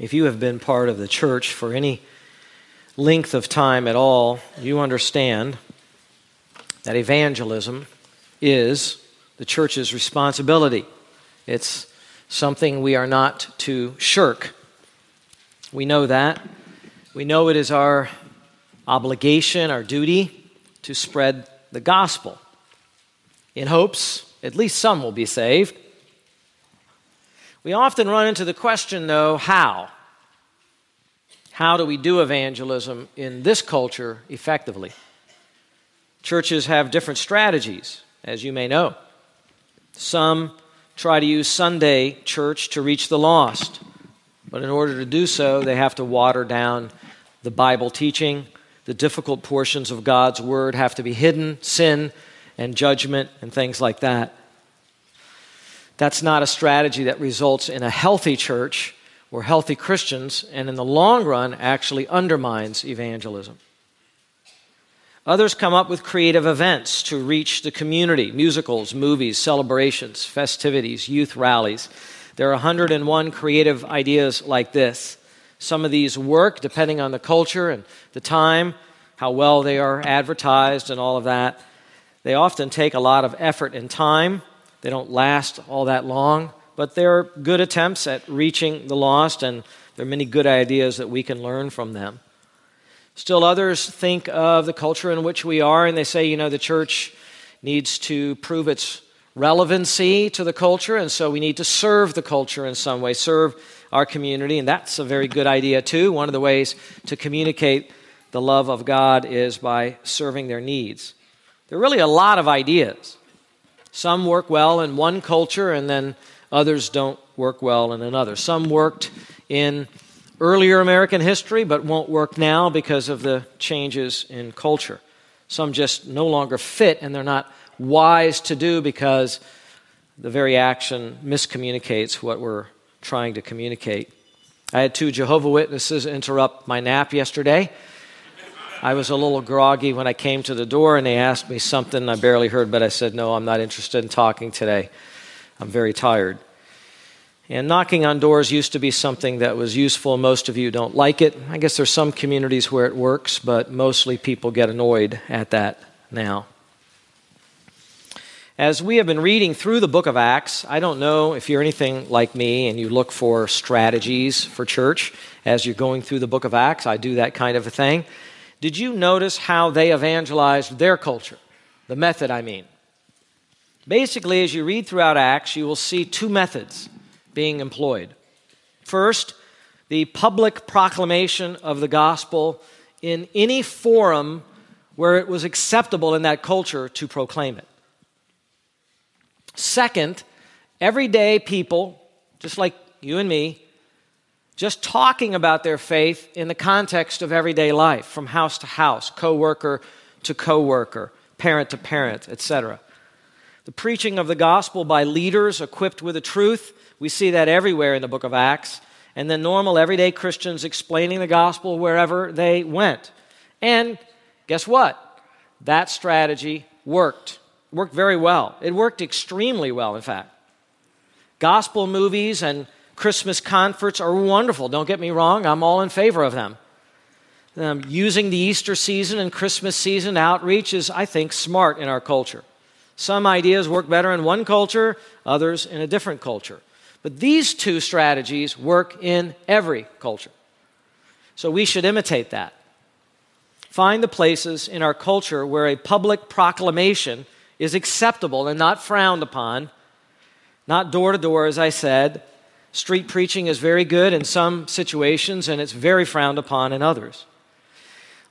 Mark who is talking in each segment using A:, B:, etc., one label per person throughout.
A: If you have been part of the church for any length of time at all, you understand that evangelism is the church's responsibility. It's something we are not to shirk. We know that. We know it is our obligation, our duty to spread the gospel in hopes at least some will be saved. We often run into the question, though, how? How do we do evangelism in this culture effectively? Churches have different strategies, as you may know. Some try to use Sunday church to reach the lost, but in order to do so, they have to water down the Bible teaching. The difficult portions of God's Word have to be hidden. Sin and judgment and things like that. That's not a strategy that results in a healthy church or healthy Christians, and in the long run actually undermines evangelism. Others come up with creative events to reach the community musicals, movies, celebrations, festivities, youth rallies. There are 101 creative ideas like this. Some of these work depending on the culture and the time, how well they are advertised, and all of that. They often take a lot of effort and time. They don't last all that long, but they're good attempts at reaching the lost, and there are many good ideas that we can learn from them. Still, others think of the culture in which we are, and they say, you know, the church needs to prove its relevancy to the culture, and so we need to serve the culture in some way, serve our community, and that's a very good idea, too. One of the ways to communicate the love of God is by serving their needs. There are really a lot of ideas. Some work well in one culture, and then others don't work well in another. Some worked in earlier American history, but won't work now because of the changes in culture. Some just no longer fit, and they're not wise to do because the very action miscommunicates what we're trying to communicate. I had two Jehovah Witnesses interrupt my nap yesterday. I was a little groggy when I came to the door and they asked me something I barely heard, but I said, No, I'm not interested in talking today. I'm very tired. And knocking on doors used to be something that was useful. Most of you don't like it. I guess there's some communities where it works, but mostly people get annoyed at that now. As we have been reading through the book of Acts, I don't know if you're anything like me and you look for strategies for church as you're going through the book of Acts. I do that kind of a thing. Did you notice how they evangelized their culture? The method, I mean. Basically, as you read throughout Acts, you will see two methods being employed. First, the public proclamation of the gospel in any forum where it was acceptable in that culture to proclaim it. Second, everyday people, just like you and me, just talking about their faith in the context of everyday life, from house to house, coworker to coworker, parent to parent, etc. The preaching of the gospel by leaders equipped with the truth, we see that everywhere in the book of Acts. And then normal everyday Christians explaining the gospel wherever they went. And guess what? That strategy worked. Worked very well. It worked extremely well, in fact. Gospel movies and Christmas concerts are wonderful. Don't get me wrong, I'm all in favor of them. Um, using the Easter season and Christmas season outreach is, I think, smart in our culture. Some ideas work better in one culture, others in a different culture. But these two strategies work in every culture. So we should imitate that. Find the places in our culture where a public proclamation is acceptable and not frowned upon, not door to door, as I said, Street preaching is very good in some situations and it's very frowned upon in others.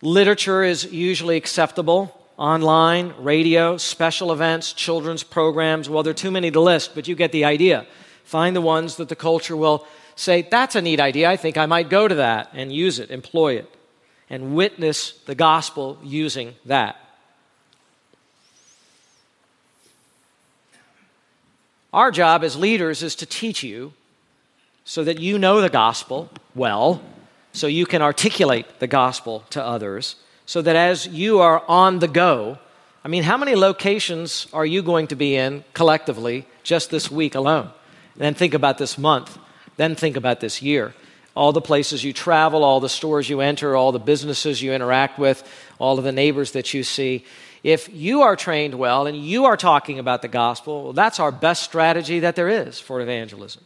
A: Literature is usually acceptable online, radio, special events, children's programs. Well, there are too many to list, but you get the idea. Find the ones that the culture will say, that's a neat idea. I think I might go to that and use it, employ it, and witness the gospel using that. Our job as leaders is to teach you so that you know the gospel well, so you can articulate the gospel to others, so that as you are on the go, I mean, how many locations are you going to be in collectively just this week alone? then think about this month, then think about this year. all the places you travel, all the stores you enter, all the businesses you interact with, all of the neighbors that you see. If you are trained well and you are talking about the gospel, well, that's our best strategy that there is for evangelism.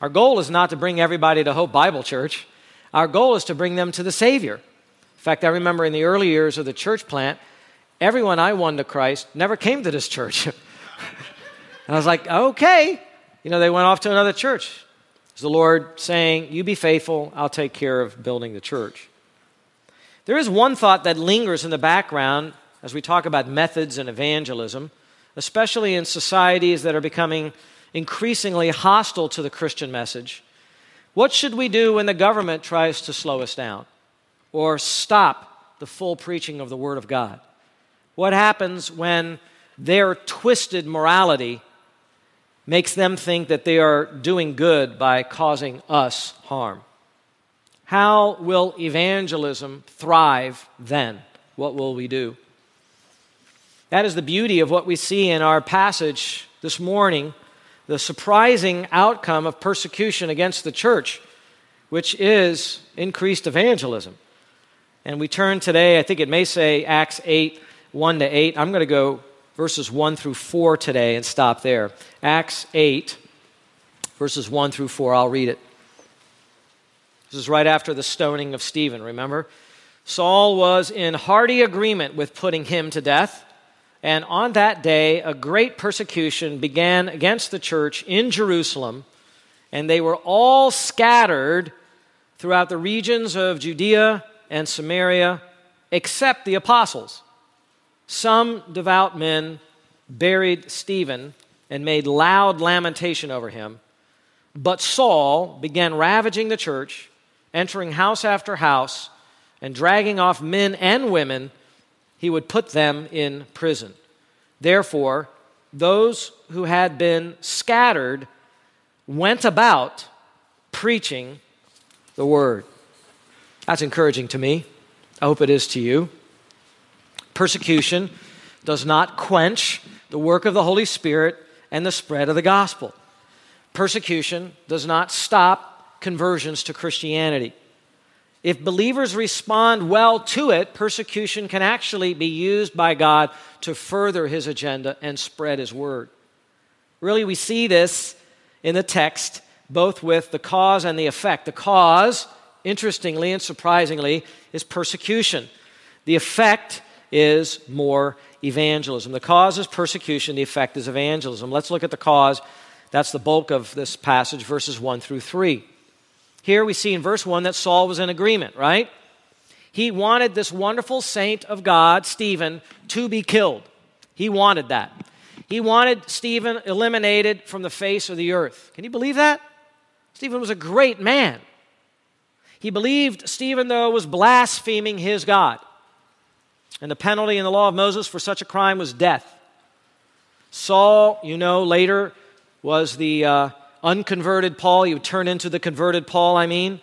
A: Our goal is not to bring everybody to Hope Bible Church. Our goal is to bring them to the Savior. In fact, I remember in the early years of the church plant, everyone I won to Christ never came to this church. and I was like, okay. You know, they went off to another church. It's the Lord saying, You be faithful, I'll take care of building the church. There is one thought that lingers in the background as we talk about methods and evangelism, especially in societies that are becoming increasingly hostile to the Christian message. What should we do when the government tries to slow us down or stop the full preaching of the Word of God? What happens when their twisted morality makes them think that they are doing good by causing us harm? How will evangelism thrive then? What will we do? That is the beauty of what we see in our passage this morning the surprising outcome of persecution against the church, which is increased evangelism. And we turn today, I think it may say Acts 8, 1 to 8. I'm going to go verses 1 through 4 today and stop there. Acts 8, verses 1 through 4. I'll read it. This is right after the stoning of Stephen, remember? Saul was in hearty agreement with putting him to death. And on that day, a great persecution began against the church in Jerusalem, and they were all scattered throughout the regions of Judea and Samaria, except the apostles. Some devout men buried Stephen and made loud lamentation over him. But Saul began ravaging the church, entering house after house, and dragging off men and women he would put them in prison. Therefore, those who had been scattered went about preaching the word. That's encouraging to me. I hope it is to you. Persecution does not quench the work of the Holy Spirit and the spread of the gospel. Persecution does not stop conversions to Christianity. If believers respond well to it, persecution can actually be used by God to further his agenda and spread his word. Really, we see this in the text, both with the cause and the effect. The cause, interestingly and surprisingly, is persecution. The effect is more evangelism. The cause is persecution, the effect is evangelism. Let's look at the cause. That's the bulk of this passage, verses 1 through 3. Here we see in verse 1 that Saul was in agreement, right? He wanted this wonderful saint of God, Stephen, to be killed. He wanted that. He wanted Stephen eliminated from the face of the earth. Can you believe that? Stephen was a great man. He believed Stephen, though, was blaspheming his God. And the penalty in the law of Moses for such a crime was death. Saul, you know, later was the uh, unconverted Paul. Would turn into the converted Paul, I mean.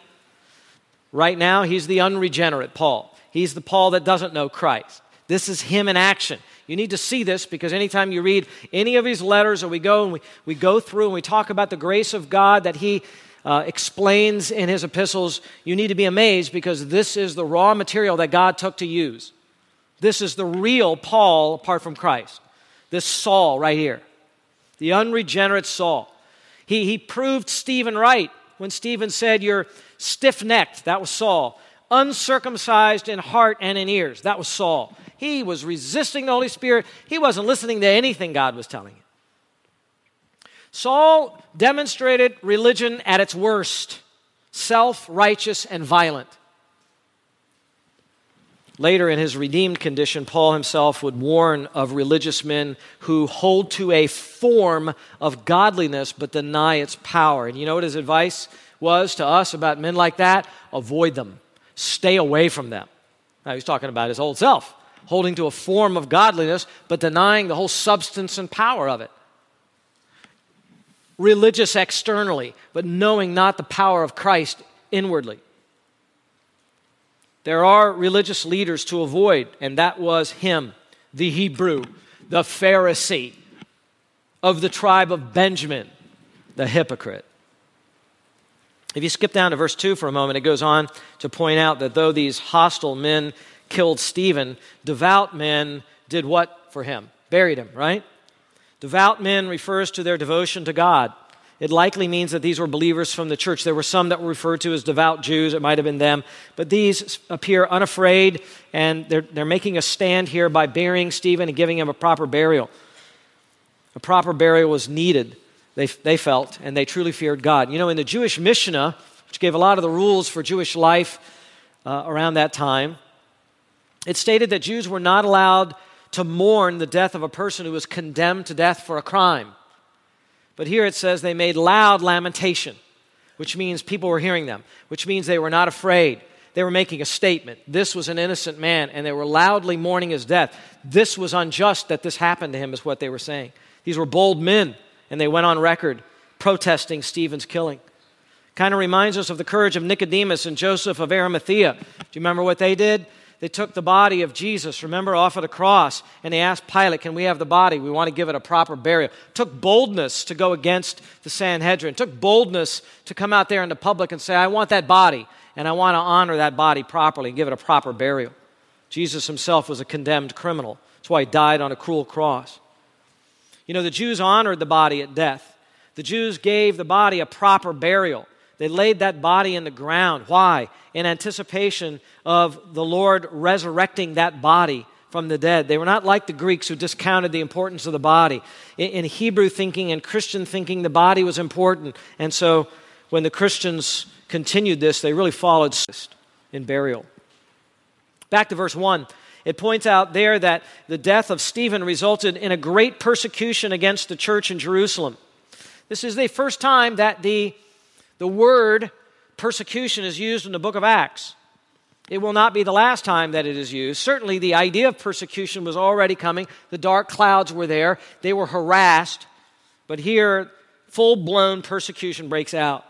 A: Right now, he's the unregenerate Paul. He's the Paul that doesn't know Christ. This is him in action. You need to see this because anytime you read any of his letters or we go and we, we go through and we talk about the grace of God that he uh, explains in his epistles, you need to be amazed because this is the raw material that God took to use. This is the real Paul apart from Christ. This Saul right here, the unregenerate Saul. He, he proved Stephen right when Stephen said, You're stiff necked. That was Saul. Uncircumcised in heart and in ears. That was Saul. He was resisting the Holy Spirit. He wasn't listening to anything God was telling him. Saul demonstrated religion at its worst self righteous and violent. Later, in his redeemed condition, Paul himself would warn of religious men who hold to a form of godliness but deny its power. And you know what his advice was to us about men like that? Avoid them, stay away from them. Now, he's talking about his old self, holding to a form of godliness but denying the whole substance and power of it. Religious externally, but knowing not the power of Christ inwardly. There are religious leaders to avoid, and that was him, the Hebrew, the Pharisee of the tribe of Benjamin, the hypocrite. If you skip down to verse 2 for a moment, it goes on to point out that though these hostile men killed Stephen, devout men did what for him? Buried him, right? Devout men refers to their devotion to God. It likely means that these were believers from the church. There were some that were referred to as devout Jews. It might have been them. But these appear unafraid, and they're, they're making a stand here by burying Stephen and giving him a proper burial. A proper burial was needed, they, they felt, and they truly feared God. You know, in the Jewish Mishnah, which gave a lot of the rules for Jewish life uh, around that time, it stated that Jews were not allowed to mourn the death of a person who was condemned to death for a crime. But here it says they made loud lamentation, which means people were hearing them, which means they were not afraid. They were making a statement. This was an innocent man, and they were loudly mourning his death. This was unjust that this happened to him, is what they were saying. These were bold men, and they went on record protesting Stephen's killing. Kind of reminds us of the courage of Nicodemus and Joseph of Arimathea. Do you remember what they did? They took the body of Jesus, remember, off of the cross, and they asked Pilate, Can we have the body? We want to give it a proper burial. Took boldness to go against the Sanhedrin, took boldness to come out there in the public and say, I want that body, and I want to honor that body properly and give it a proper burial. Jesus himself was a condemned criminal. That's why he died on a cruel cross. You know, the Jews honored the body at death, the Jews gave the body a proper burial. They laid that body in the ground. Why? In anticipation of the Lord resurrecting that body from the dead. They were not like the Greeks who discounted the importance of the body. In, Hebrew thinking and Christian thinking, the body was important. And so when the Christians continued this, they really followed in burial. Back to verse 1. It points out there that the death of Stephen resulted in a great persecution against the church in Jerusalem. This is the first time that the the word persecution is used in the book of Acts. It will not be the last time that it is used. Certainly, the idea of persecution was already coming. The dark clouds were there, they were harassed. But here, full blown persecution breaks out.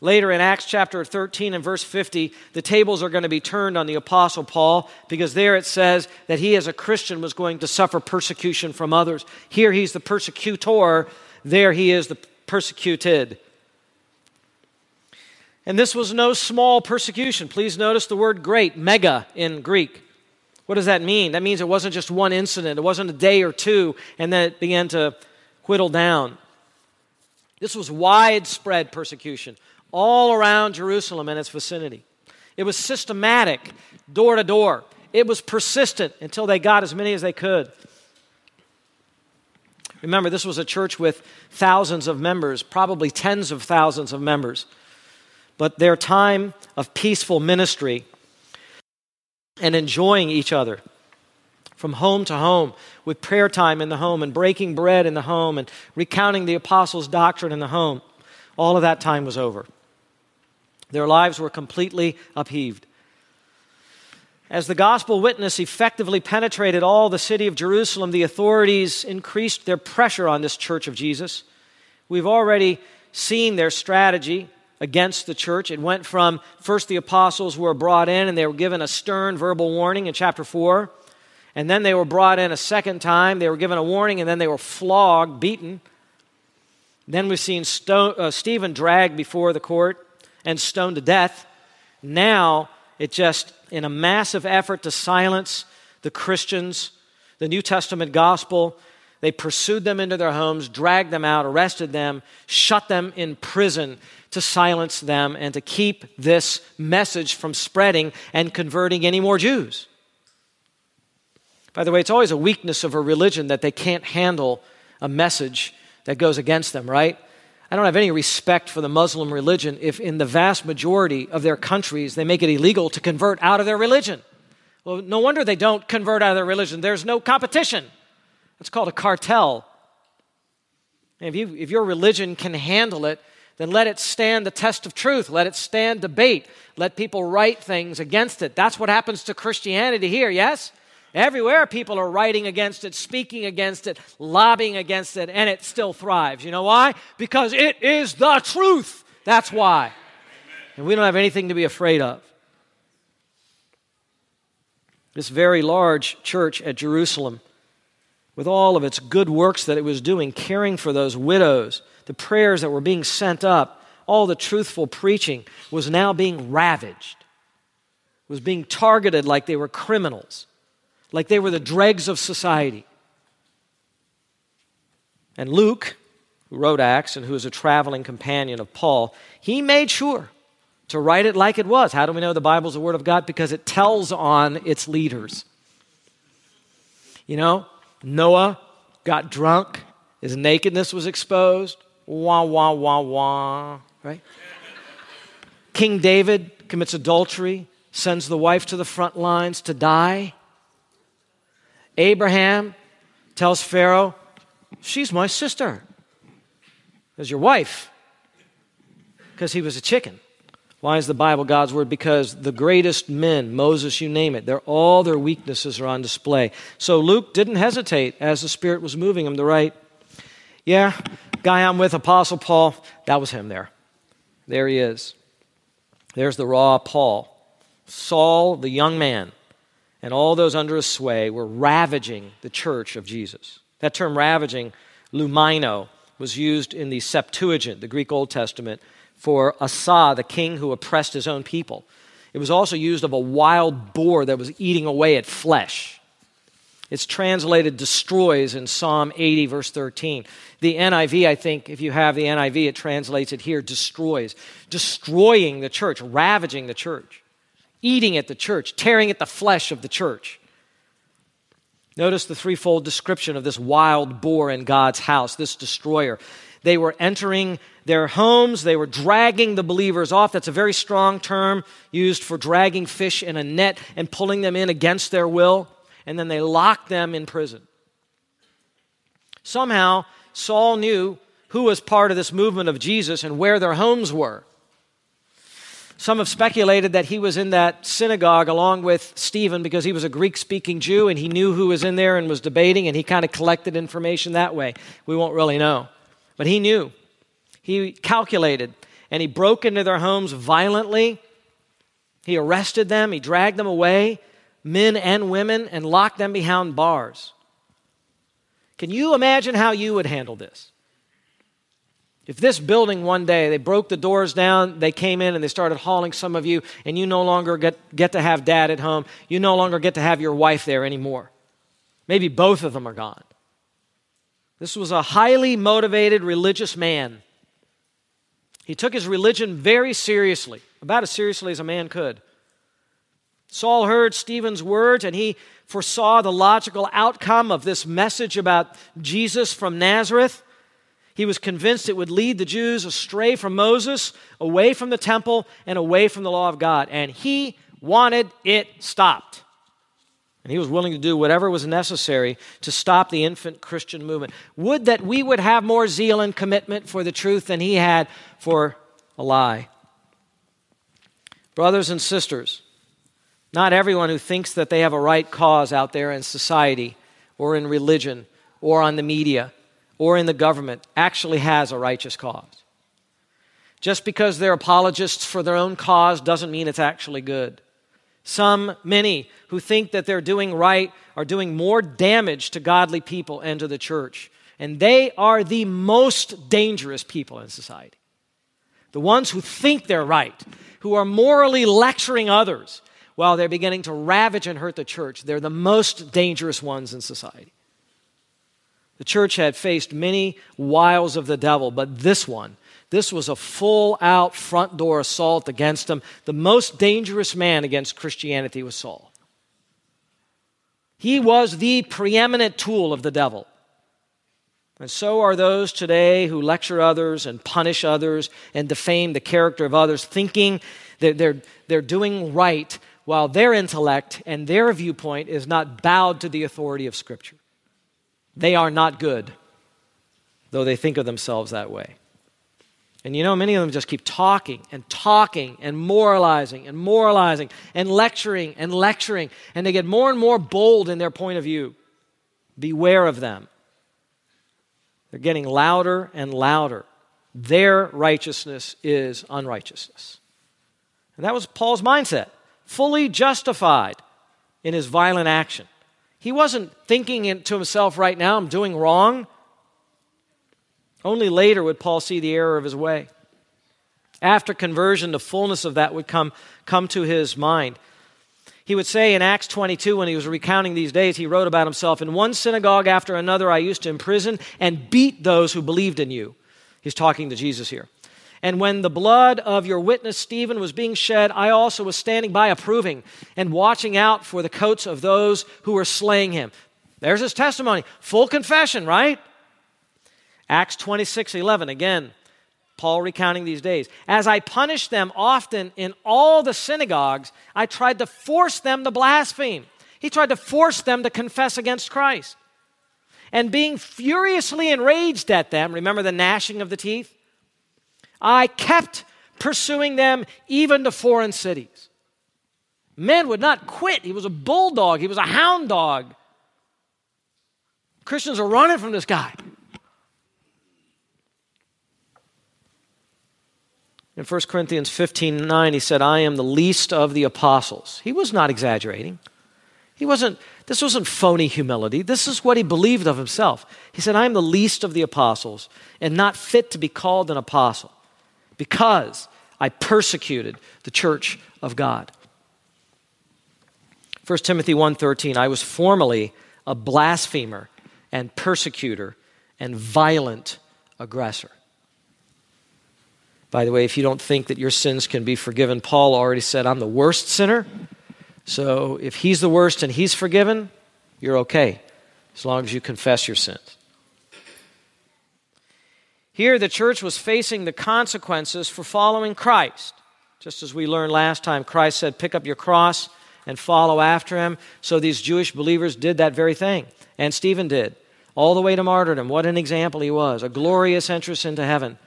A: Later in Acts chapter 13 and verse 50, the tables are going to be turned on the Apostle Paul because there it says that he, as a Christian, was going to suffer persecution from others. Here he's the persecutor, there he is the persecuted. And this was no small persecution. Please notice the word great, mega in Greek. What does that mean? That means it wasn't just one incident, it wasn't a day or two, and then it began to whittle down. This was widespread persecution all around Jerusalem and its vicinity. It was systematic, door to door. It was persistent until they got as many as they could. Remember, this was a church with thousands of members, probably tens of thousands of members but their time of peaceful ministry and enjoying each other from home to home with prayer time in the home and breaking bread in the home and recounting the apostles' doctrine in the home. All of that time was over. Their lives were completely upheaved. As the gospel witness effectively penetrated all the city of Jerusalem, the authorities increased their pressure on this church of Jesus. We've already seen their strategy against the church. It went from first the apostles were brought in and they were given a stern verbal warning in chapter 4. And then they were brought in a second time. They were given a warning and then they were flogged, beaten. Then we've seen Stone, uh, Stephen dragged before the court and stoned to death. Now it just, in a massive effort to silence the Christians, the New Testament gospel, they pursued them into their homes, dragged them out, arrested them, shut them in prison, to silence them and to keep this message from spreading and converting any more Jews. By the way, it's always a weakness of a religion that they can't handle a message that goes against them, right? I don't have any respect for the Muslim religion if, in the vast majority of their countries, they make it illegal to convert out of their religion. Well, no wonder they don't convert out of their religion. There's no competition. It's called a cartel. if, you, if your religion can handle it, then let it stand the test of truth. Let it stand debate. Let people write things against it. That's what happens to Christianity here, yes? Everywhere people are writing against it, speaking against it, lobbying against it, and it still thrives. You know why? Because it is the truth. That's why. And we don't have anything to be afraid of. This very large church at Jerusalem, with all of its good works that it was doing, caring for those widows, the prayers that were being sent up, all the truthful preaching was now being ravaged, was being targeted like they were criminals, like they were the dregs of society. And Luke, who wrote Acts and who was a traveling companion of Paul, he made sure to write it like it was. How do we know the Bible's the Word of God? Because it tells on its leaders. You know, Noah got drunk, his nakedness was exposed. Wah, wah, wah, wah, right? King David commits adultery, sends the wife to the front lines to die. Abraham tells Pharaoh, She's my sister. As your wife. Because he was a chicken. Why is the Bible God's word? Because the greatest men, Moses, you name it, they're, all their weaknesses are on display. So Luke didn't hesitate as the Spirit was moving him to write, Yeah, guy I'm with, Apostle Paul, that was him there. There he is. There's the raw Paul. Saul, the young man, and all those under his sway were ravaging the church of Jesus. That term ravaging, lumino, was used in the Septuagint, the Greek Old Testament, for Asa, the king who oppressed his own people. It was also used of a wild boar that was eating away at flesh. It's translated destroys in Psalm 80, verse 13. The NIV, I think, if you have the NIV, it translates it here destroys. Destroying the church, ravaging the church, eating at the church, tearing at the flesh of the church. Notice the threefold description of this wild boar in God's house, this destroyer. They were entering their homes, they were dragging the believers off. That's a very strong term used for dragging fish in a net and pulling them in against their will, and then they locked them in prison. Somehow, Saul knew who was part of this movement of Jesus and where their homes were. Some have speculated that he was in that synagogue along with Stephen because he was a Greek speaking Jew and he knew who was in there and was debating and he kind of collected information that way. We won't really know. But he knew. He calculated and he broke into their homes violently. He arrested them, he dragged them away, men and women, and locked them behind bars. Can you imagine how you would handle this? If this building one day, they broke the doors down, they came in and they started hauling some of you, and you no longer get, get to have dad at home, you no longer get to have your wife there anymore. Maybe both of them are gone. This was a highly motivated religious man. He took his religion very seriously, about as seriously as a man could. Saul heard Stephen's words and he foresaw the logical outcome of this message about Jesus from Nazareth. He was convinced it would lead the Jews astray from Moses, away from the temple, and away from the law of God. And he wanted it stopped. And he was willing to do whatever was necessary to stop the infant Christian movement. Would that we would have more zeal and commitment for the truth than he had for a lie. Brothers and sisters, not everyone who thinks that they have a right cause out there in society or in religion or on the media or in the government actually has a righteous cause. Just because they're apologists for their own cause doesn't mean it's actually good. Some, many, who think that they're doing right are doing more damage to godly people and to the church. And they are the most dangerous people in society. The ones who think they're right, who are morally lecturing others while they're beginning to ravage and hurt the church, they're the most dangerous ones in society. The church had faced many wiles of the devil, but this one, this was a full out front door assault against him. The most dangerous man against Christianity was Saul. He was the preeminent tool of the devil. And so are those today who lecture others and punish others and defame the character of others, thinking that they're, they're doing right while their intellect and their viewpoint is not bowed to the authority of Scripture. They are not good, though they think of themselves that way. And you know, many of them just keep talking and talking and moralizing and moralizing and lecturing and lecturing, and they get more and more bold in their point of view. Beware of them. They're getting louder and louder. Their righteousness is unrighteousness. And that was Paul's mindset, fully justified in his violent action. He wasn't thinking to himself right now, I'm doing wrong. Only later would Paul see the error of his way. After conversion, the fullness of that would come, come to his mind. He would say in Acts 22, when he was recounting these days, he wrote about himself In one synagogue after another, I used to imprison and beat those who believed in you. He's talking to Jesus here. And when the blood of your witness Stephen was being shed, I also was standing by approving and watching out for the coats of those who were slaying him. There's his testimony. Full confession, right? Acts 26 11, again, Paul recounting these days. As I punished them often in all the synagogues, I tried to force them to blaspheme. He tried to force them to confess against Christ. And being furiously enraged at them, remember the gnashing of the teeth? I kept pursuing them even to foreign cities. Men would not quit. He was a bulldog, he was a hound dog. Christians are running from this guy. In 1 Corinthians 15 9, he said, I am the least of the apostles. He was not exaggerating. He wasn't, this wasn't phony humility. This is what he believed of himself. He said, I am the least of the apostles and not fit to be called an apostle because I persecuted the church of God. 1 Timothy 1:13 I was formerly a blasphemer and persecutor and violent aggressor. By the way, if you don't think that your sins can be forgiven, Paul already said, I'm the worst sinner. So if he's the worst and he's forgiven, you're okay, as long as you confess your sins. Here, the church was facing the consequences for following Christ. Just as we learned last time, Christ said, Pick up your cross and follow after him. So these Jewish believers did that very thing. And Stephen did, all the way to martyrdom. What an example he was, a glorious entrance into heaven.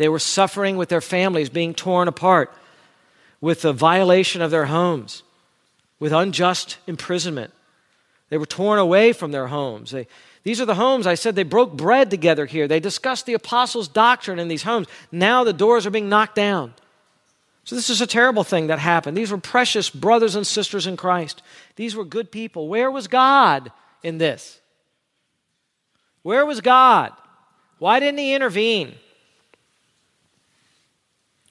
A: They were suffering with their families being torn apart, with the violation of their homes, with unjust imprisonment. They were torn away from their homes. They, these are the homes I said they broke bread together here. They discussed the apostles' doctrine in these homes. Now the doors are being knocked down. So, this is a terrible thing that happened. These were precious brothers and sisters in Christ. These were good people. Where was God in this? Where was God? Why didn't He intervene?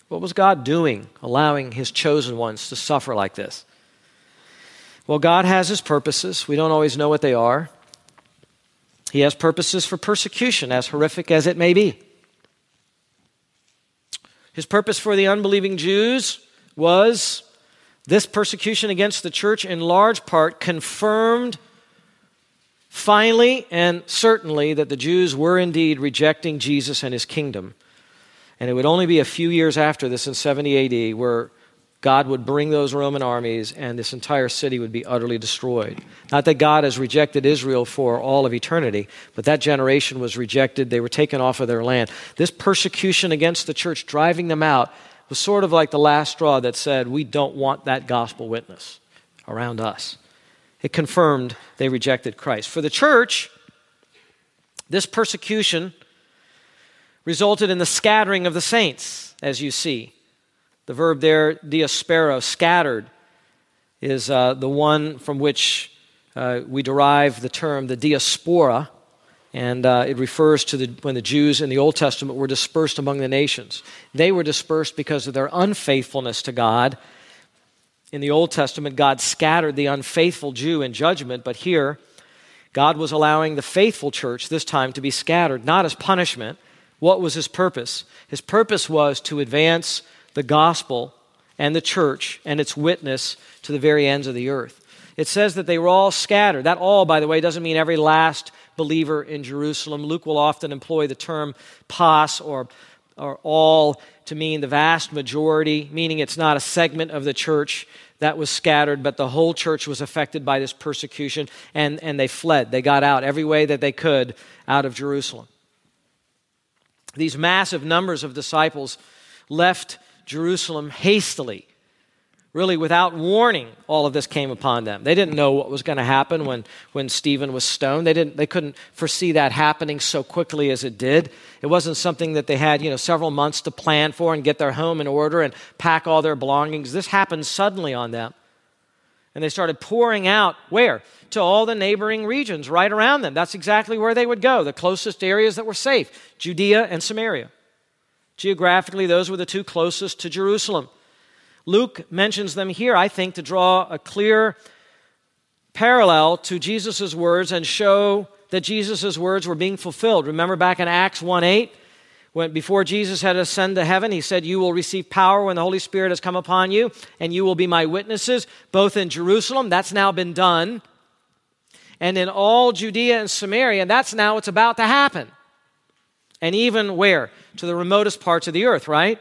A: What was God doing, allowing his chosen ones to suffer like this? Well, God has his purposes. We don't always know what they are. He has purposes for persecution, as horrific as it may be. His purpose for the unbelieving Jews was this persecution against the church, in large part, confirmed finally and certainly that the Jews were indeed rejecting Jesus and his kingdom and it would only be a few years after this in 70 AD where God would bring those Roman armies and this entire city would be utterly destroyed. Not that God has rejected Israel for all of eternity, but that generation was rejected. They were taken off of their land. This persecution against the church, driving them out, was sort of like the last straw that said, We don't want that gospel witness around us. It confirmed they rejected Christ. For the church, this persecution resulted in the scattering of the saints, as you see. The verb there, diaspero, scattered, is uh, the one from which uh, we derive the term the diaspora, and uh, it refers to the, when the Jews in the Old Testament were dispersed among the nations. They were dispersed because of their unfaithfulness to God. In the Old Testament, God scattered the unfaithful Jew in judgment, but here, God was allowing the faithful church this time to be scattered, not as punishment, what was his purpose? His purpose was to advance the gospel and the church and its witness to the very ends of the earth. It says that they were all scattered. That all, by the way, doesn't mean every last believer in Jerusalem. Luke will often employ the term pas or, or all to mean the vast majority, meaning it's not a segment of the church that was scattered, but the whole church was affected by this persecution, and, and they fled. They got out every way that they could out of Jerusalem. These massive numbers of disciples left Jerusalem hastily. Really, without warning, all of this came upon them. They didn't know what was going to happen when, when Stephen was stoned. They, didn't, they couldn't foresee that happening so quickly as it did. It wasn't something that they had, you know, several months to plan for and get their home in order and pack all their belongings. This happened suddenly on them. And they started pouring out where? To all the neighboring regions right around them. That's exactly where they would go, the closest areas that were safe Judea and Samaria. Geographically, those were the two closest to Jerusalem. Luke mentions them here, I think, to draw a clear parallel to Jesus' words and show that Jesus' words were being fulfilled. Remember back in Acts 1 8, when before Jesus had ascended to heaven, he said, You will receive power when the Holy Spirit has come upon you, and you will be my witnesses, both in Jerusalem, that's now been done, and in all Judea and Samaria, and that's now what's about to happen. And even where? To the remotest parts of the earth, right?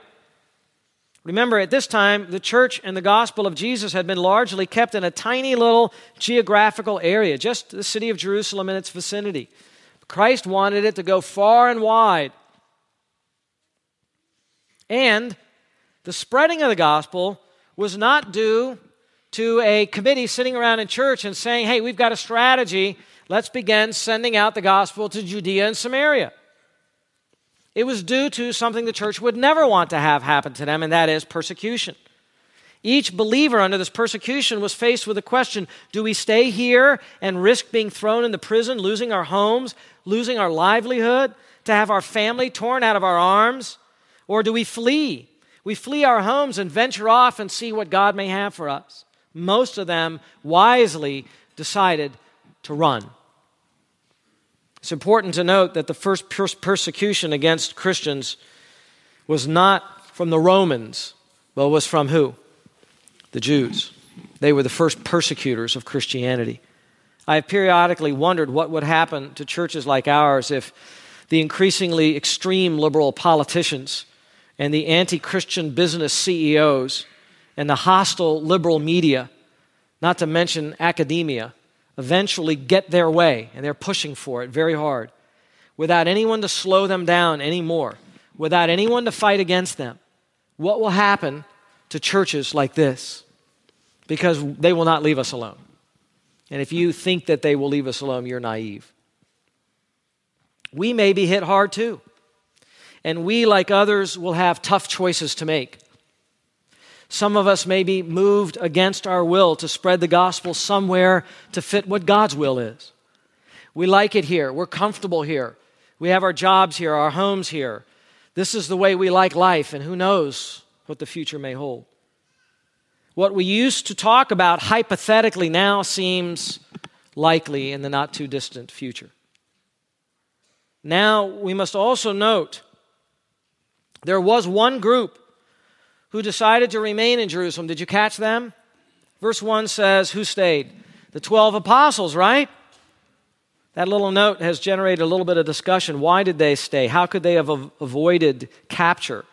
A: Remember, at this time, the church and the gospel of Jesus had been largely kept in a tiny little geographical area, just the city of Jerusalem and its vicinity. Christ wanted it to go far and wide. And the spreading of the gospel was not due to a committee sitting around in church and saying, hey, we've got a strategy. Let's begin sending out the gospel to Judea and Samaria. It was due to something the church would never want to have happen to them, and that is persecution. Each believer under this persecution was faced with a question do we stay here and risk being thrown into prison, losing our homes, losing our livelihood, to have our family torn out of our arms? Or do we flee? We flee our homes and venture off and see what God may have for us. Most of them wisely decided to run. It's important to note that the first persecution against Christians was not from the Romans, but was from who? The Jews. They were the first persecutors of Christianity. I have periodically wondered what would happen to churches like ours if the increasingly extreme liberal politicians and the anti Christian business CEOs and the hostile liberal media, not to mention academia, eventually get their way, and they're pushing for it very hard, without anyone to slow them down anymore, without anyone to fight against them, what will happen to churches like this? Because they will not leave us alone. And if you think that they will leave us alone, you're naive. We may be hit hard too. And we, like others, will have tough choices to make. Some of us may be moved against our will to spread the gospel somewhere to fit what God's will is. We like it here. We're comfortable here. We have our jobs here, our homes here. This is the way we like life, and who knows what the future may hold. What we used to talk about hypothetically now seems likely in the not too distant future. Now, we must also note there was one group who decided to remain in Jerusalem. Did you catch them? Verse 1 says, Who stayed? The 12 apostles, right? That little note has generated a little bit of discussion. Why did they stay? How could they have avoided capture?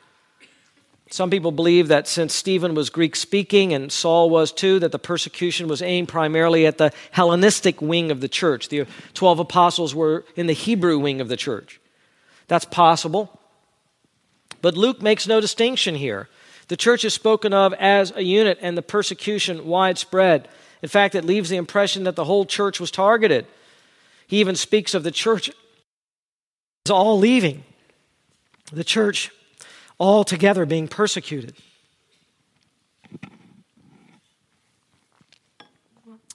A: Some people believe that since Stephen was Greek speaking and Saul was too, that the persecution was aimed primarily at the Hellenistic wing of the church. The 12 apostles were in the Hebrew wing of the church. That's possible. But Luke makes no distinction here. The church is spoken of as a unit and the persecution widespread. In fact, it leaves the impression that the whole church was targeted. He even speaks of the church as all leaving, the church all together being persecuted.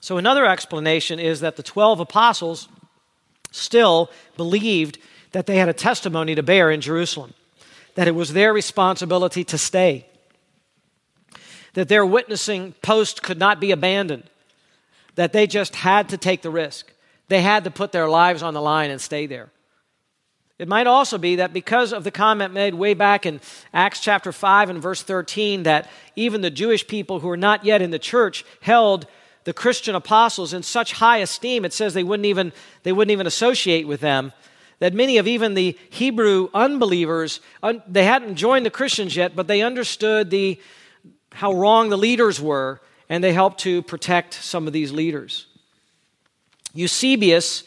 A: So, another explanation is that the 12 apostles still believed that they had a testimony to bear in Jerusalem, that it was their responsibility to stay that their witnessing post could not be abandoned, that they just had to take the risk. They had to put their lives on the line and stay there. It might also be that because of the comment made way back in Acts chapter 5 and verse 13, that even the Jewish people who were not yet in the church held the Christian apostles in such high esteem, it says they wouldn't even, they wouldn't even associate with them. That many of even the Hebrew unbelievers, un, they hadn't joined the Christians yet, but they understood the, how wrong the leaders were, and they helped to protect some of these leaders. Eusebius,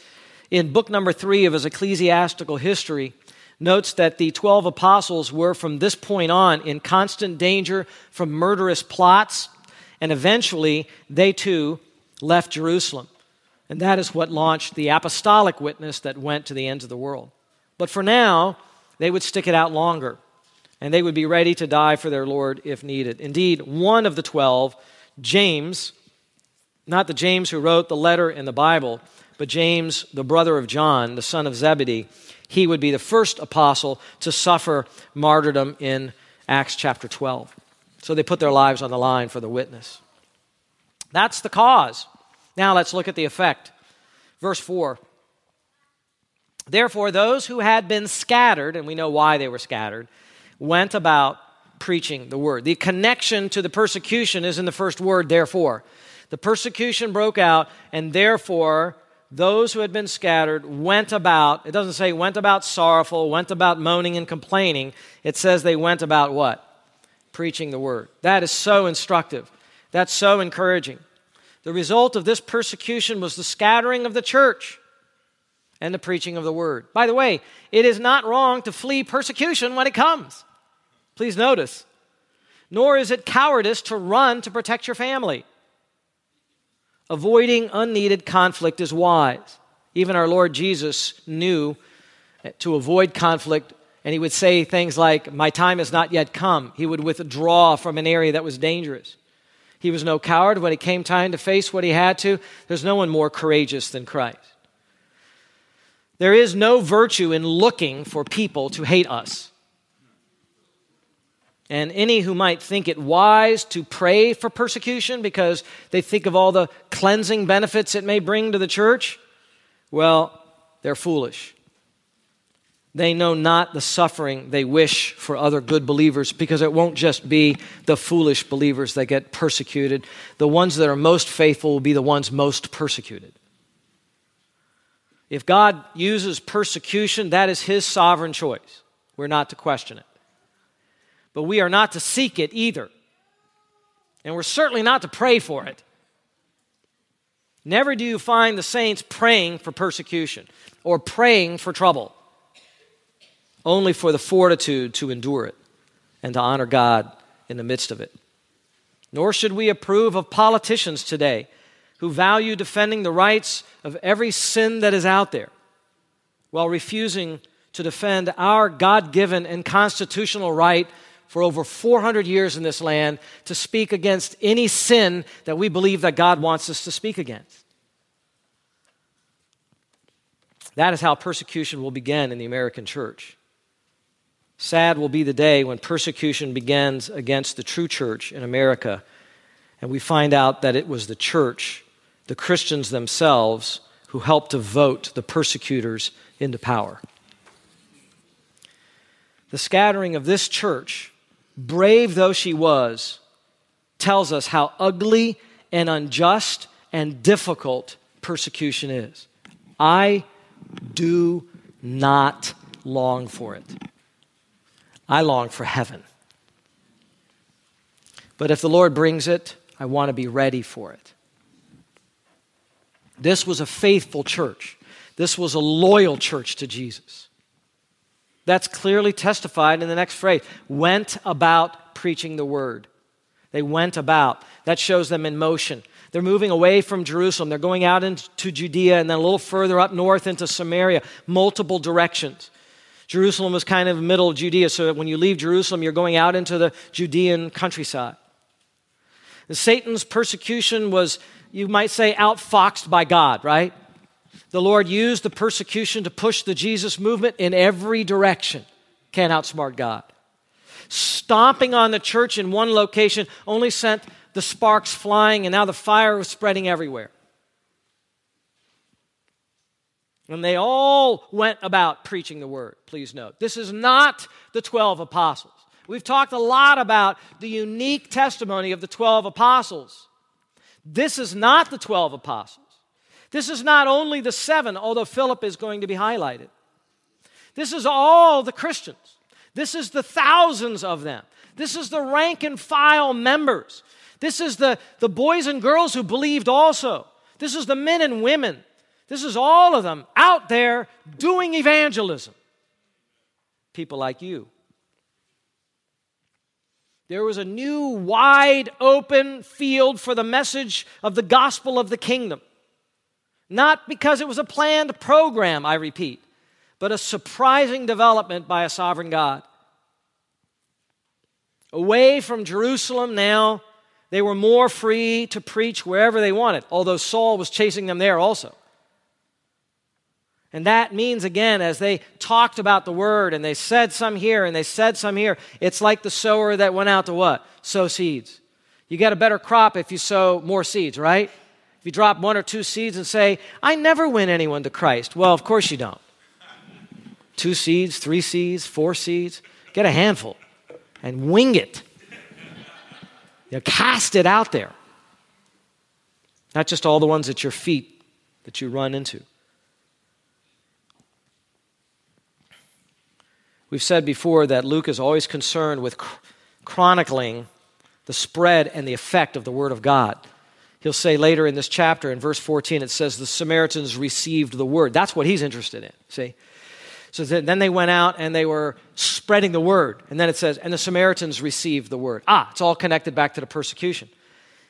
A: in book number three of his ecclesiastical history, notes that the 12 apostles were from this point on in constant danger from murderous plots, and eventually they too left Jerusalem. And that is what launched the apostolic witness that went to the ends of the world. But for now, they would stick it out longer and they would be ready to die for their Lord if needed. Indeed, one of the twelve, James, not the James who wrote the letter in the Bible, but James, the brother of John, the son of Zebedee, he would be the first apostle to suffer martyrdom in Acts chapter 12. So they put their lives on the line for the witness. That's the cause. Now let's look at the effect. Verse 4. Therefore, those who had been scattered, and we know why they were scattered, went about preaching the word. The connection to the persecution is in the first word, therefore. The persecution broke out, and therefore those who had been scattered went about, it doesn't say went about sorrowful, went about moaning and complaining. It says they went about what? Preaching the word. That is so instructive. That's so encouraging. The result of this persecution was the scattering of the church and the preaching of the word. By the way, it is not wrong to flee persecution when it comes. Please notice. Nor is it cowardice to run to protect your family. Avoiding unneeded conflict is wise. Even our Lord Jesus knew to avoid conflict, and he would say things like, My time has not yet come. He would withdraw from an area that was dangerous. He was no coward when it came time to face what he had to. There's no one more courageous than Christ. There is no virtue in looking for people to hate us. And any who might think it wise to pray for persecution because they think of all the cleansing benefits it may bring to the church, well, they're foolish. They know not the suffering they wish for other good believers because it won't just be the foolish believers that get persecuted. The ones that are most faithful will be the ones most persecuted. If God uses persecution, that is His sovereign choice. We're not to question it but we are not to seek it either. And we're certainly not to pray for it. Never do you find the saints praying for persecution or praying for trouble, only for the fortitude to endure it and to honor God in the midst of it. Nor should we approve of politicians today who value defending the rights of every sin that is out there while refusing to defend our God given and constitutional right for over 400 years in this land to speak against any sin that we believe that God wants us to speak against. That is how persecution will begin in the American church. Sad will be the day when persecution begins against the true church in America, and we find out that it was the church, the Christians themselves, who helped to vote the persecutors into power. The scattering of this church brave though she was, tells us how ugly and unjust and difficult persecution is. I do not long for it. I long for heaven. But if the Lord brings it, I want to be ready for it. This was a faithful church. This was a loyal church to Jesus. That's clearly testified in the next phrase went about preaching the word. They went about. That shows them in motion. They're moving away from Jerusalem. They're going out into Judea and then a little further up north into Samaria, multiple directions. Jerusalem was kind of middle Judea, so that when you leave Jerusalem, you're going out into the Judean countryside. And Satan's persecution was, you might say, outfoxed by God, right? The Lord used the persecution to push the Jesus movement in every direction. Can't outsmart God. Stomping on the church in one location only sent the sparks flying, and now the fire was spreading everywhere. And they all went about preaching the word, please note. This is not the 12 apostles. We've talked a lot about the unique testimony of the 12 apostles. This is not the 12 apostles. This is not only the seven, although Philip is going to be highlighted. This is all the Christians. This is the thousands of them. This is the rank and file members. This is the, the boys and girls who believed also. This is the men and women. This is all of them out there doing evangelism. People like you. There was a new, wide open field for the message of the gospel of the kingdom. Not because it was a planned program, I repeat, but a surprising development by a sovereign God. Away from Jerusalem now, they were more free to preach wherever they wanted, although Saul was chasing them there also. And that means, again, as they talked about the word and they said some here and they said some here, it's like the sower that went out to what? Sow seeds. You get a better crop if you sow more seeds, right? If you drop one or two seeds and say, I never win anyone to Christ. Well, of course you don't. Two seeds, three seeds, four seeds. Get a handful and wing it. You know, cast it out there. Not just all the ones at your feet that you run into. We've said before that Luke is always concerned with chronicling the spread and the effect of the Word of God. He'll say later in this chapter, in verse 14, it says, The Samaritans received the Word. That's what he's interested in, see? So then they went out and they were spreading the Word. And then it says, And the Samaritans received the Word. Ah, it's all connected back to the persecution.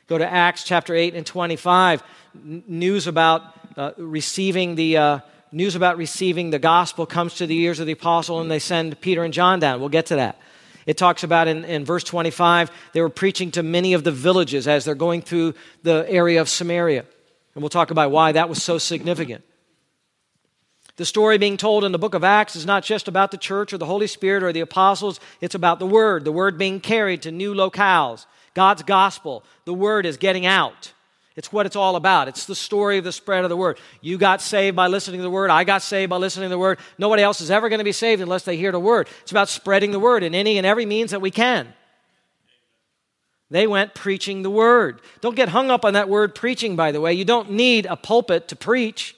A: Go to Acts chapter 8 and 25. news about uh, receiving the. Uh, news about receiving the gospel comes to the ears of the apostle and they send Peter and John down. We'll get to that. It talks about in, in verse 25, they were preaching to many of the villages as they're going through the area of Samaria. And we'll talk about why that was so significant. The story being told in the book of Acts is not just about the church or the Holy Spirit or the apostles, it's about the word, the word being carried to new locales. God's gospel, the word is getting out. It's what it's all about. It's the story of the spread of the word. You got saved by listening to the word. I got saved by listening to the word. Nobody else is ever going to be saved unless they hear the word. It's about spreading the word in any and every means that we can. They went preaching the word. Don't get hung up on that word preaching, by the way. You don't need a pulpit to preach.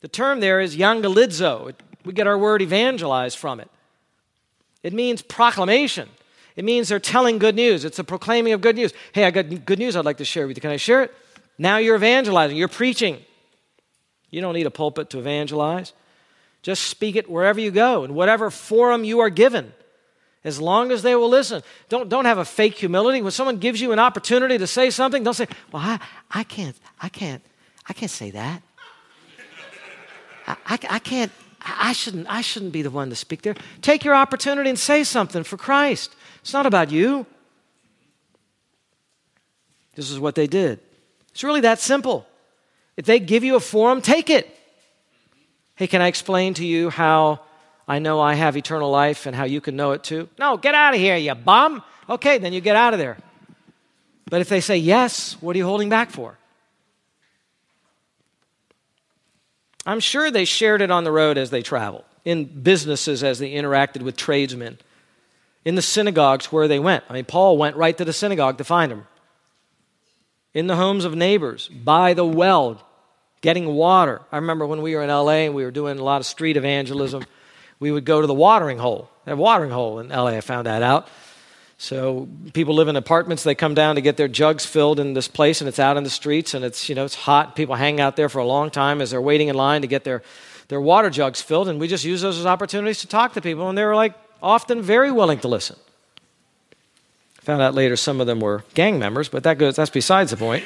A: The term there is evangelizo. We get our word evangelize from it. It means proclamation. It means they're telling good news. It's a proclaiming of good news. Hey, I got good news I'd like to share with you. Can I share it? Now you're evangelizing, you're preaching. You don't need a pulpit to evangelize. Just speak it wherever you go, in whatever forum you are given, as long as they will listen. Don't, don't have a fake humility. When someone gives you an opportunity to say something, don't say, Well, I, I can't, I can't, I can't say that. I, I, I can't, I shouldn't, I shouldn't be the one to speak there. Take your opportunity and say something for Christ. It's not about you. This is what they did. It's really that simple. If they give you a forum, take it. Hey, can I explain to you how I know I have eternal life and how you can know it too? No, get out of here, you bum. Okay, then you get out of there. But if they say yes, what are you holding back for? I'm sure they shared it on the road as they traveled, in businesses as they interacted with tradesmen in the synagogues where they went. I mean, Paul went right to the synagogue to find them. In the homes of neighbors, by the well, getting water. I remember when we were in LA and we were doing a lot of street evangelism, we would go to the watering hole. A watering hole in LA, I found that out. So people live in apartments, they come down to get their jugs filled in this place and it's out in the streets and it's, you know, it's hot. People hang out there for a long time as they're waiting in line to get their, their water jugs filled and we just use those as opportunities to talk to people and they were like often very willing to listen. Found out later some of them were gang members, but that goes, that's besides the point.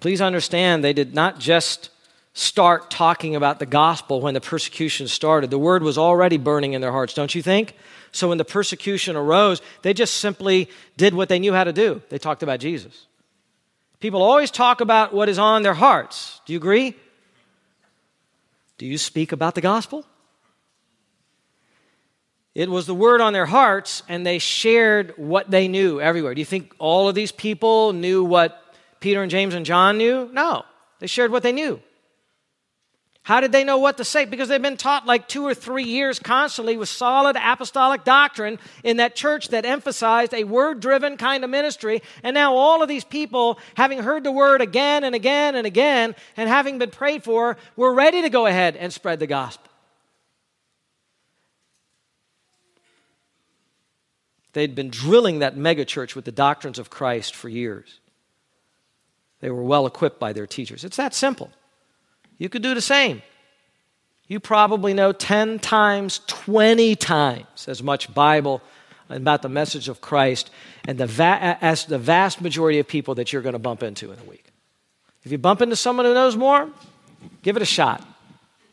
A: Please understand, they did not just start talking about the gospel when the persecution started. The word was already burning in their hearts, don't you think? So when the persecution arose, they just simply did what they knew how to do. They talked about Jesus. People always talk about what is on their hearts. Do you agree? Do you speak about the gospel? It was the word on their hearts, and they shared what they knew everywhere. Do you think all of these people knew what Peter and James and John knew? No. They shared what they knew. How did they know what to say? Because they've been taught like two or three years constantly with solid apostolic doctrine in that church that emphasized a word driven kind of ministry. And now all of these people, having heard the word again and again and again, and having been prayed for, were ready to go ahead and spread the gospel. They'd been drilling that megachurch with the doctrines of Christ for years. They were well equipped by their teachers. It's that simple. You could do the same. You probably know 10 times, 20 times as much Bible about the message of Christ and the va- as the vast majority of people that you're going to bump into in a week. If you bump into someone who knows more, give it a shot.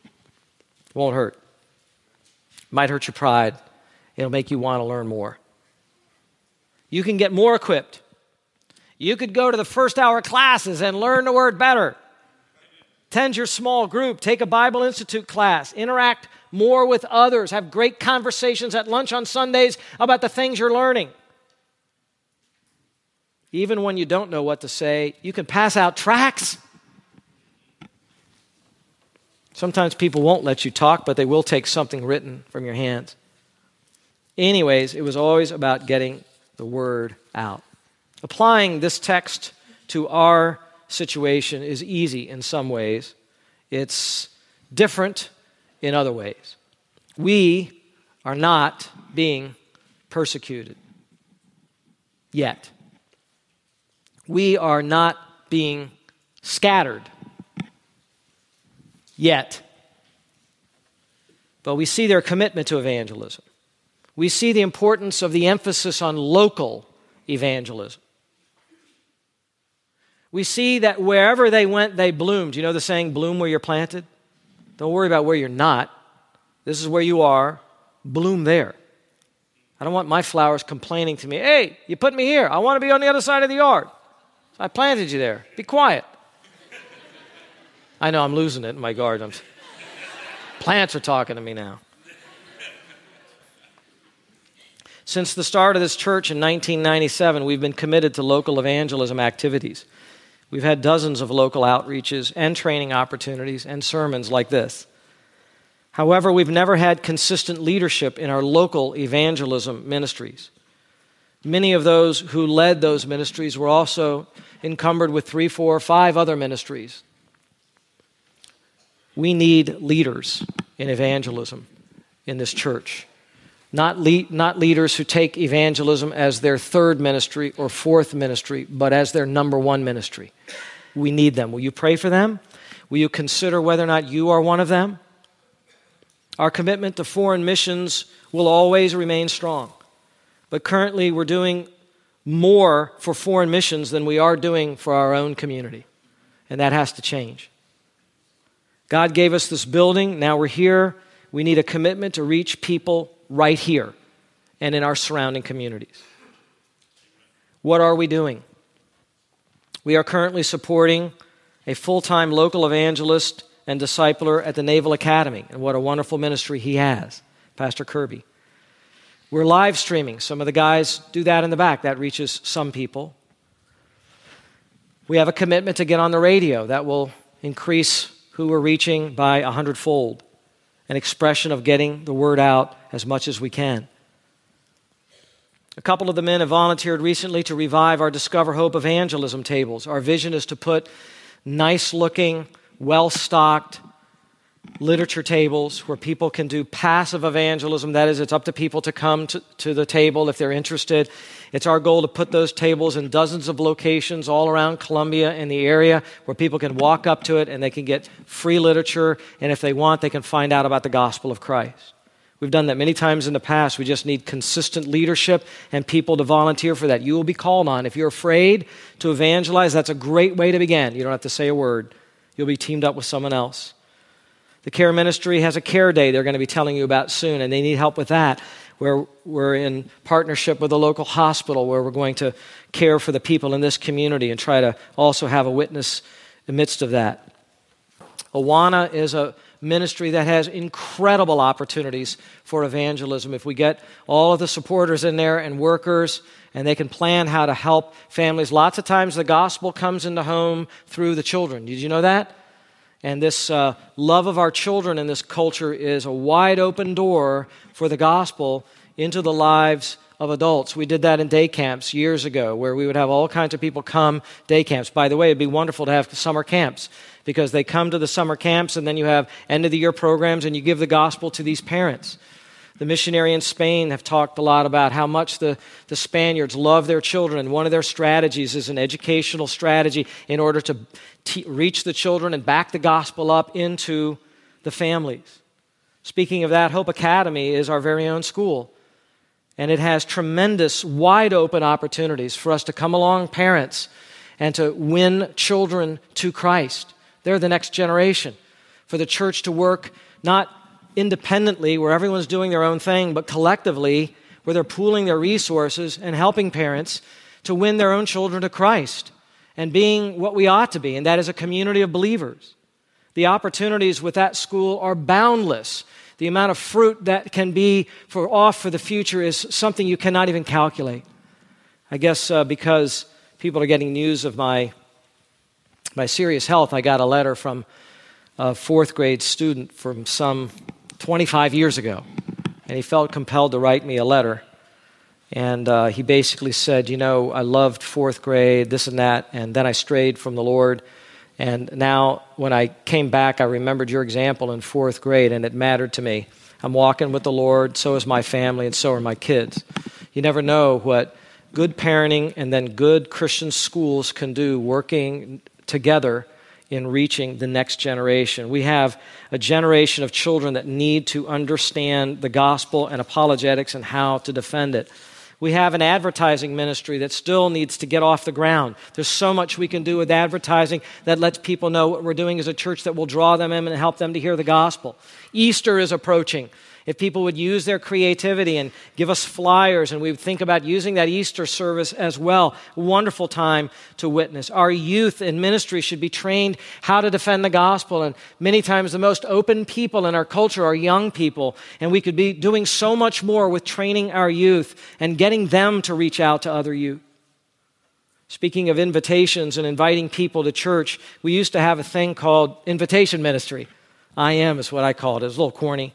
A: It won't hurt. It might hurt your pride. It'll make you want to learn more. You can get more equipped You could go to the first hour classes and learn the word better. Attend your small group, take a Bible Institute class, interact more with others, have great conversations at lunch on Sundays about the things you're learning. Even when you don't know what to say, you can pass out tracts. Sometimes people won't let you talk, but they will take something written from your hands. Anyways, it was always about getting the word out. Applying this text to our situation is easy in some ways, it's different in other ways. We are not being persecuted yet. We are not being scattered yet. But we see their commitment to evangelism. We see the importance of the emphasis on local evangelism. We see that wherever they went, they bloomed. You know the saying, bloom where you're planted? Don't worry about where you're not. This is where you are. Bloom there. I don't want my flowers complaining to me, hey, you put me here. I want to be on the other side of the yard. I planted you there. Be quiet. I know I'm losing it in my garden. Plants are talking to me now. Since the start of this church in 1997, we've been committed to local evangelism activities. We've had dozens of local outreaches and training opportunities and sermons like this. However, we've never had consistent leadership in our local evangelism ministries. Many of those who led those ministries were also encumbered with three, four, five other ministries. We need leaders in evangelism in this church. Not, not leaders who take evangelism as their third ministry or fourth ministry, but as their number one ministry. We need them. Will you pray for them? Will you consider whether or not you are one of them? Our commitment to foreign missions will always remain strong. But currently, we're doing more for foreign missions than we are doing for our own community. And that has to change. God gave us this building. Now we're here. We need a commitment to reach people right here and in our surrounding communities. What are we doing? We are currently supporting a full time local evangelist and discipler at the Naval Academy, and what a wonderful ministry he has, Pastor Kirby. We're live streaming. Some of the guys do that in the back. That reaches some people. We have a commitment to get on the radio that will increase who we're reaching by a hundredfold an expression of getting the word out as much as we can. A couple of the men have volunteered recently to revive our Discover Hope evangelism tables. Our vision is to put nice looking, well stocked literature tables where people can do passive evangelism. That is, it's up to people to come to, to the table if they're interested it's our goal to put those tables in dozens of locations all around Columbia and the area where people can walk up to it and they can get free literature. And if they want, they can find out about the gospel of Christ. We've done that many times in the past. We just need consistent leadership and people to volunteer for that. You will be called on. If you're afraid to evangelize, that's a great way to begin. You don't have to say a word, you'll be teamed up with someone else. The care ministry has a care day they're going to be telling you about soon, and they need help with that where we're in partnership with a local hospital where we're going to care for the people in this community and try to also have a witness amidst of that. Awana is a ministry that has incredible opportunities for evangelism. If we get all of the supporters in there and workers, and they can plan how to help families. Lots of times the gospel comes into home through the children. Did you know that? And this uh, love of our children in this culture is a wide open door for the gospel into the lives of adults. We did that in day camps years ago, where we would have all kinds of people come day camps. By the way, it'd be wonderful to have summer camps because they come to the summer camps and then you have end of the year programs and you give the gospel to these parents. The missionary in Spain have talked a lot about how much the, the Spaniards love their children. One of their strategies is an educational strategy in order to reach the children and back the gospel up into the families. Speaking of that, Hope Academy is our very own school. And it has tremendous, wide open opportunities for us to come along, parents, and to win children to Christ. They're the next generation. For the church to work not independently, where everyone's doing their own thing, but collectively, where they're pooling their resources and helping parents to win their own children to Christ and being what we ought to be, and that is a community of believers. The opportunities with that school are boundless. The amount of fruit that can be for off for the future is something you cannot even calculate. I guess uh, because people are getting news of my, my serious health, I got a letter from a fourth grade student from some 25 years ago. And he felt compelled to write me a letter. And uh, he basically said, You know, I loved fourth grade, this and that, and then I strayed from the Lord. And now, when I came back, I remembered your example in fourth grade, and it mattered to me. I'm walking with the Lord, so is my family, and so are my kids. You never know what good parenting and then good Christian schools can do working together in reaching the next generation. We have a generation of children that need to understand the gospel and apologetics and how to defend it. We have an advertising ministry that still needs to get off the ground. There's so much we can do with advertising that lets people know what we're doing as a church that will draw them in and help them to hear the gospel. Easter is approaching if people would use their creativity and give us flyers and we would think about using that Easter service as well. Wonderful time to witness. Our youth in ministry should be trained how to defend the gospel. And many times the most open people in our culture are young people. And we could be doing so much more with training our youth and getting them to reach out to other youth. Speaking of invitations and inviting people to church, we used to have a thing called invitation ministry. I am is what I called it. It was a little corny.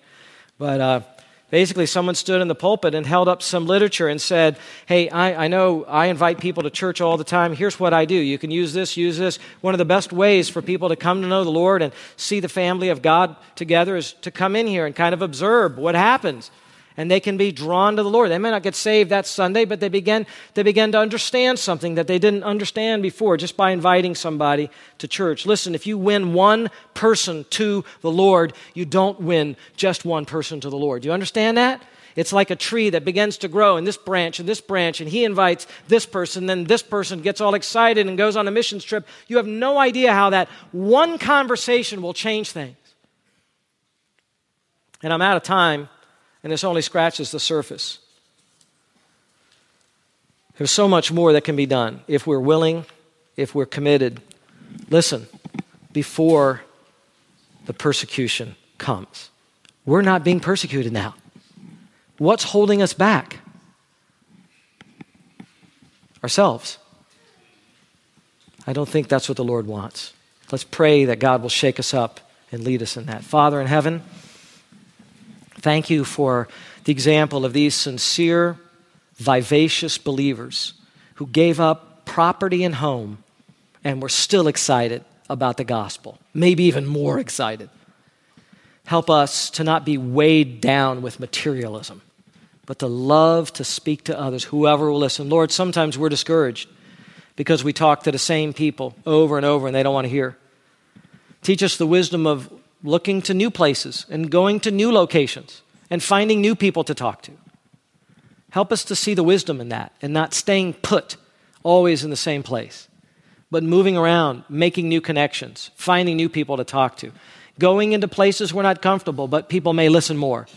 A: But uh, basically, someone stood in the pulpit and held up some literature and said, Hey, I, I know I invite people to church all the time. Here's what I do. You can use this, use this. One of the best ways for people to come to know the Lord and see the family of God together is to come in here and kind of observe what happens and they can be drawn to the Lord. They may not get saved that Sunday, but they begin, they begin to understand something that they didn't understand before just by inviting somebody to church. Listen, if you win one person to the Lord, you don't win just one person to the Lord. Do you understand that? It's like a tree that begins to grow in this branch and this branch, and he invites this person, then this person gets all excited and goes on a missions trip. You have no idea how that one conversation will change things. And I'm out of time and this only scratches the surface. There's so much more that can be done if we're willing, if we're committed. Listen, before the persecution comes. We're not being persecuted now. What's holding us back? Ourselves. I don't think that's what the Lord wants. Let's pray that God will shake us up and lead us in that. Father in heaven, Thank you for the example of these sincere, vivacious believers who gave up property and home and were still excited about the gospel, maybe even more excited. Help us to not be weighed down with materialism, but to love to speak to others, whoever will listen. Lord, sometimes we're discouraged because we talk to the same people over and over and they don't want to hear. Teach us the wisdom of looking to new places and going to new locations and finding new people to talk to. Help us to see the wisdom in that and not staying put always in the same place, but moving around, making new connections, finding new people to talk to, going into places we're not comfortable, but people may listen more.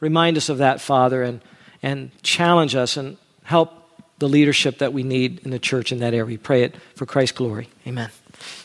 A: Remind us of that, Father, and, and challenge us and help the leadership that we need in the church in that area. We pray it for Christ's glory. Amen.